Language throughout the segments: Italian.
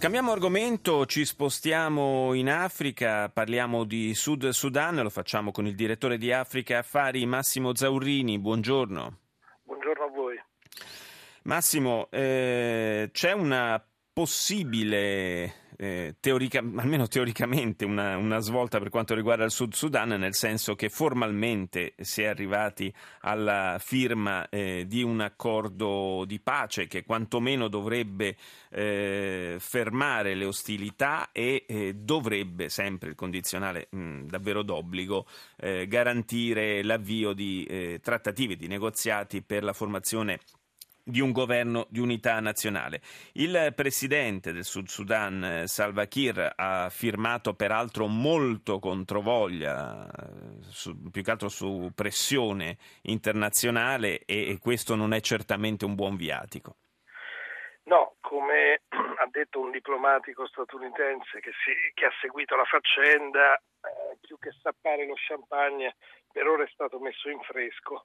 Cambiamo argomento, ci spostiamo in Africa, parliamo di Sud Sudan, lo facciamo con il direttore di Africa Affari Massimo Zaurini. Buongiorno. Buongiorno a voi. Massimo, eh, c'è una possibile eh, teorica, almeno teoricamente una, una, svolta per quanto riguarda il Sud Sudan, nel senso che formalmente si è arrivati alla firma eh, di un accordo di pace che quantomeno dovrebbe eh, fermare le ostilità e eh, dovrebbe, sempre il condizionale mh, davvero d'obbligo, eh, garantire l'avvio di eh, trattative, di negoziati per la formazione di un governo di unità nazionale. Il presidente del Sud Sudan, eh, Salva Kiir, ha firmato peraltro molto controvoglia, eh, su, più che altro su pressione internazionale e, e questo non è certamente un buon viatico. No, come ha detto un diplomatico statunitense che, si, che ha seguito la faccenda, eh, più che stappare lo champagne, per ora è stato messo in fresco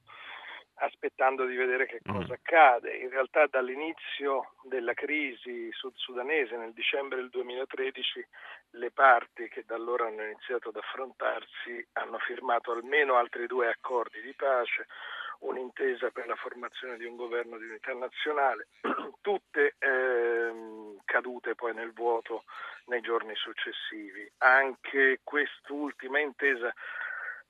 aspettando di vedere che cosa mm. accade. In realtà dall'inizio della crisi sud-sudanese nel dicembre del 2013 le parti che da allora hanno iniziato ad affrontarsi hanno firmato almeno altri due accordi di pace, un'intesa per la formazione di un governo di unità nazionale, tutte ehm, cadute poi nel vuoto nei giorni successivi. Anche quest'ultima intesa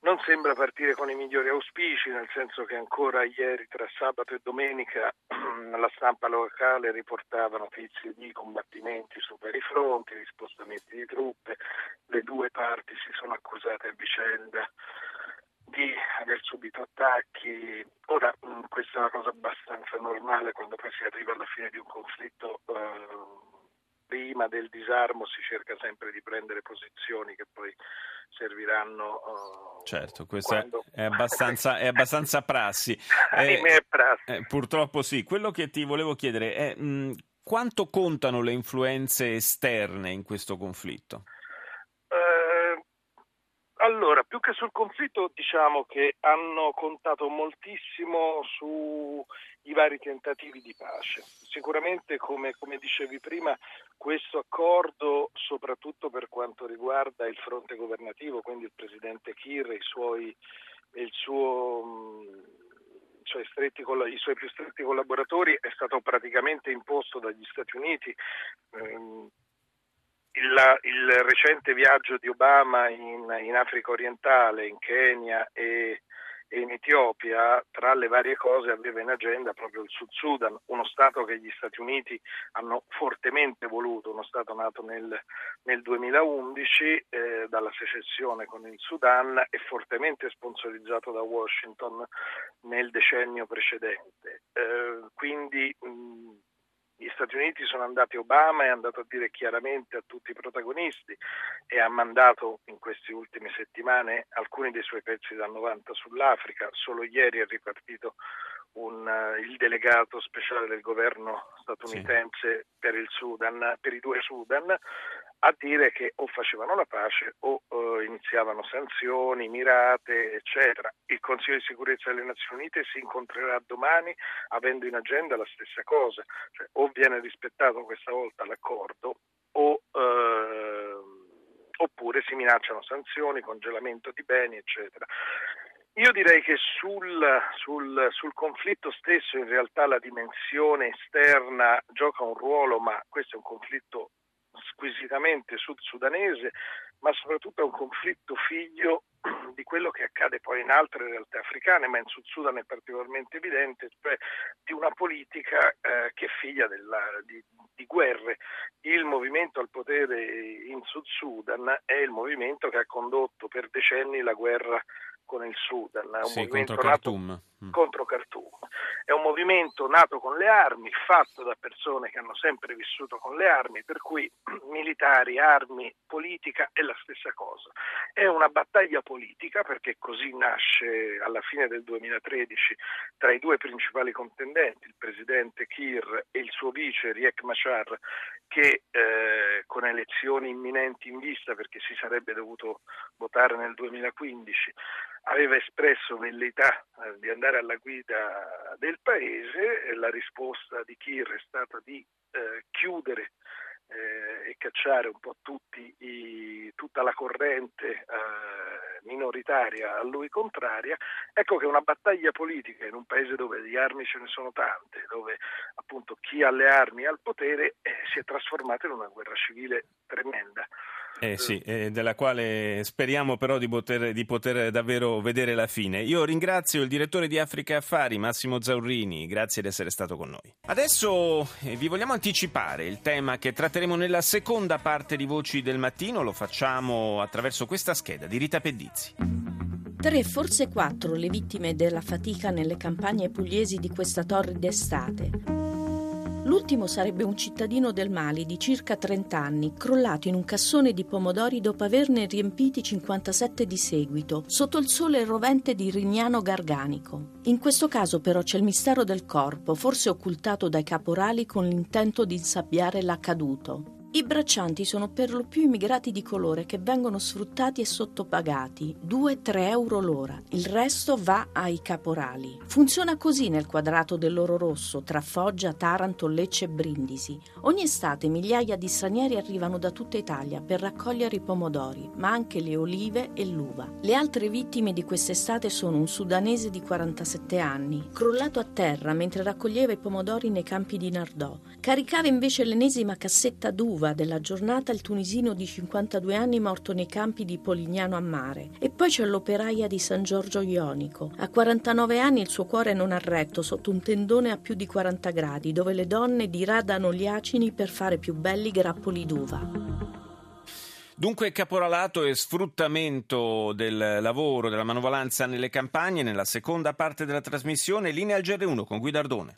non sembra partire con i migliori auspici, nel senso che ancora ieri, tra sabato e domenica, la stampa locale riportava notizie di combattimenti su vari fronti, di spostamenti di truppe, le due parti si sono accusate a vicenda di aver subito attacchi. Ora, questa è una cosa abbastanza normale quando poi si arriva alla fine di un conflitto. Eh, prima del disarmo si cerca sempre di prendere posizioni che poi serviranno. Uh, certo, questa quando... è, abbastanza, è abbastanza prassi. eh, prassi. Eh, purtroppo sì. Quello che ti volevo chiedere è mh, quanto contano le influenze esterne in questo conflitto? Allora, più che sul conflitto, diciamo che hanno contato moltissimo sui vari tentativi di pace. Sicuramente, come, come dicevi prima, questo accordo, soprattutto per quanto riguarda il fronte governativo, quindi il presidente Kir e i suoi, il suo, cioè stretti, i suoi più stretti collaboratori, è stato praticamente imposto dagli Stati Uniti. Ehm, il, il, recente viaggio di Obama in, in Africa orientale, in Kenya e, e, in Etiopia, tra le varie cose aveva in agenda proprio il Sud Sudan, uno Stato che gli Stati Uniti hanno fortemente voluto, uno Stato nato nel, nel 2011 eh, dalla secessione con il Sudan e fortemente sponsorizzato da Washington nel decennio precedente. Eh, quindi Stati Uniti sono andati, Obama è andato a dire chiaramente a tutti i protagonisti e ha mandato in queste ultime settimane alcuni dei suoi pezzi da 90 sull'Africa. Solo ieri è ripartito un, uh, il delegato speciale del governo statunitense sì. per il Sudan, per i due Sudan, a dire che o facevano la pace o uh, iniziavano sanzioni mirate, eccetera. Il Consiglio di sicurezza delle Nazioni Unite si incontrerà domani avendo in agenda la stessa cosa, cioè o viene rispettato questa volta l'accordo o uh, oppure si minacciano sanzioni, congelamento di beni, eccetera. Io direi che sul, sul, sul, conflitto stesso in realtà la dimensione esterna gioca un ruolo, ma questo è un conflitto squisitamente sud-sudanese, ma soprattutto è un conflitto figlio di quello che accade poi in altre realtà africane, ma in Sud Sudan è particolarmente evidente, cioè di una politica eh, che è figlia della, di, di, guerre. Il movimento al potere in Sud Sudan è il movimento che ha condotto per decenni la guerra con il Sudan. Sì, contro Khartoum. Nato, mm. contro Khartoum. È un movimento nato con le armi, fatto da persone che hanno sempre vissuto con le armi, per cui militari, armi, politica è la stessa cosa. È una battaglia politica perché così nasce alla fine del 2013 tra i due principali contendenti, il presidente Kir e il suo vice Riek Machar, che eh, con elezioni imminenti in vista perché si sarebbe dovuto votare nel 2015 aveva espresso velleità eh, di andare alla guida del paese la risposta di Kir è stata di eh, chiudere eh, e cacciare un po' i, tutta la corrente eh, minoritaria a lui contraria, ecco che una battaglia politica in un paese dove di armi ce ne sono tante, dove appunto chi ha le armi ha il potere, eh, si è trasformata in una guerra civile tremenda. Eh sì, eh, della quale speriamo però di poter, di poter, davvero vedere la fine. Io ringrazio il direttore di Africa Affari, Massimo Zaurrini, grazie di essere stato con noi. Adesso eh, vi vogliamo anticipare il tema che tratteremo nella seconda parte di Voci del Mattino, lo facciamo attraverso questa scheda di Rita Pedizzi. Tre, forse quattro le vittime della fatica nelle campagne pugliesi di questa torrida estate. L'ultimo sarebbe un cittadino del Mali di circa 30 anni, crollato in un cassone di pomodori dopo averne riempiti 57 di seguito, sotto il sole rovente di Rignano Garganico. In questo caso però c'è il mistero del corpo, forse occultato dai caporali con l'intento di insabbiare l'accaduto. I braccianti sono per lo più immigrati di colore che vengono sfruttati e sottopagati, 2-3 euro l'ora. Il resto va ai caporali. Funziona così nel quadrato dell'oro rosso tra Foggia, Taranto, Lecce e Brindisi. Ogni estate migliaia di stranieri arrivano da tutta Italia per raccogliere i pomodori, ma anche le olive e l'uva. Le altre vittime di quest'estate sono un sudanese di 47 anni, crollato a terra mentre raccoglieva i pomodori nei campi di Nardò. Caricava invece l'ennesima cassetta d'uva uva della giornata il tunisino di 52 anni morto nei campi di Polignano a mare. E poi c'è l'operaia di San Giorgio Ionico. A 49 anni il suo cuore non ha retto sotto un tendone a più di 40 gradi, dove le donne diradano gli acini per fare più belli grappoli d'uva. Dunque caporalato e sfruttamento del lavoro, della manovalanza nelle campagne, nella seconda parte della trasmissione, linea al GR1 con Guidardone.